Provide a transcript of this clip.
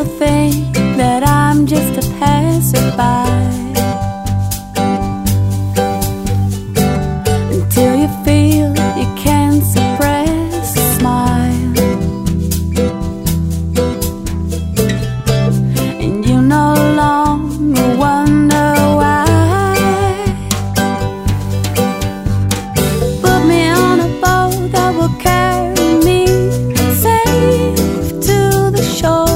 will think that I'm just a passerby. Until you feel you can't suppress a smile. And you no longer wonder why. Put me on a boat that will carry me safe to the shore.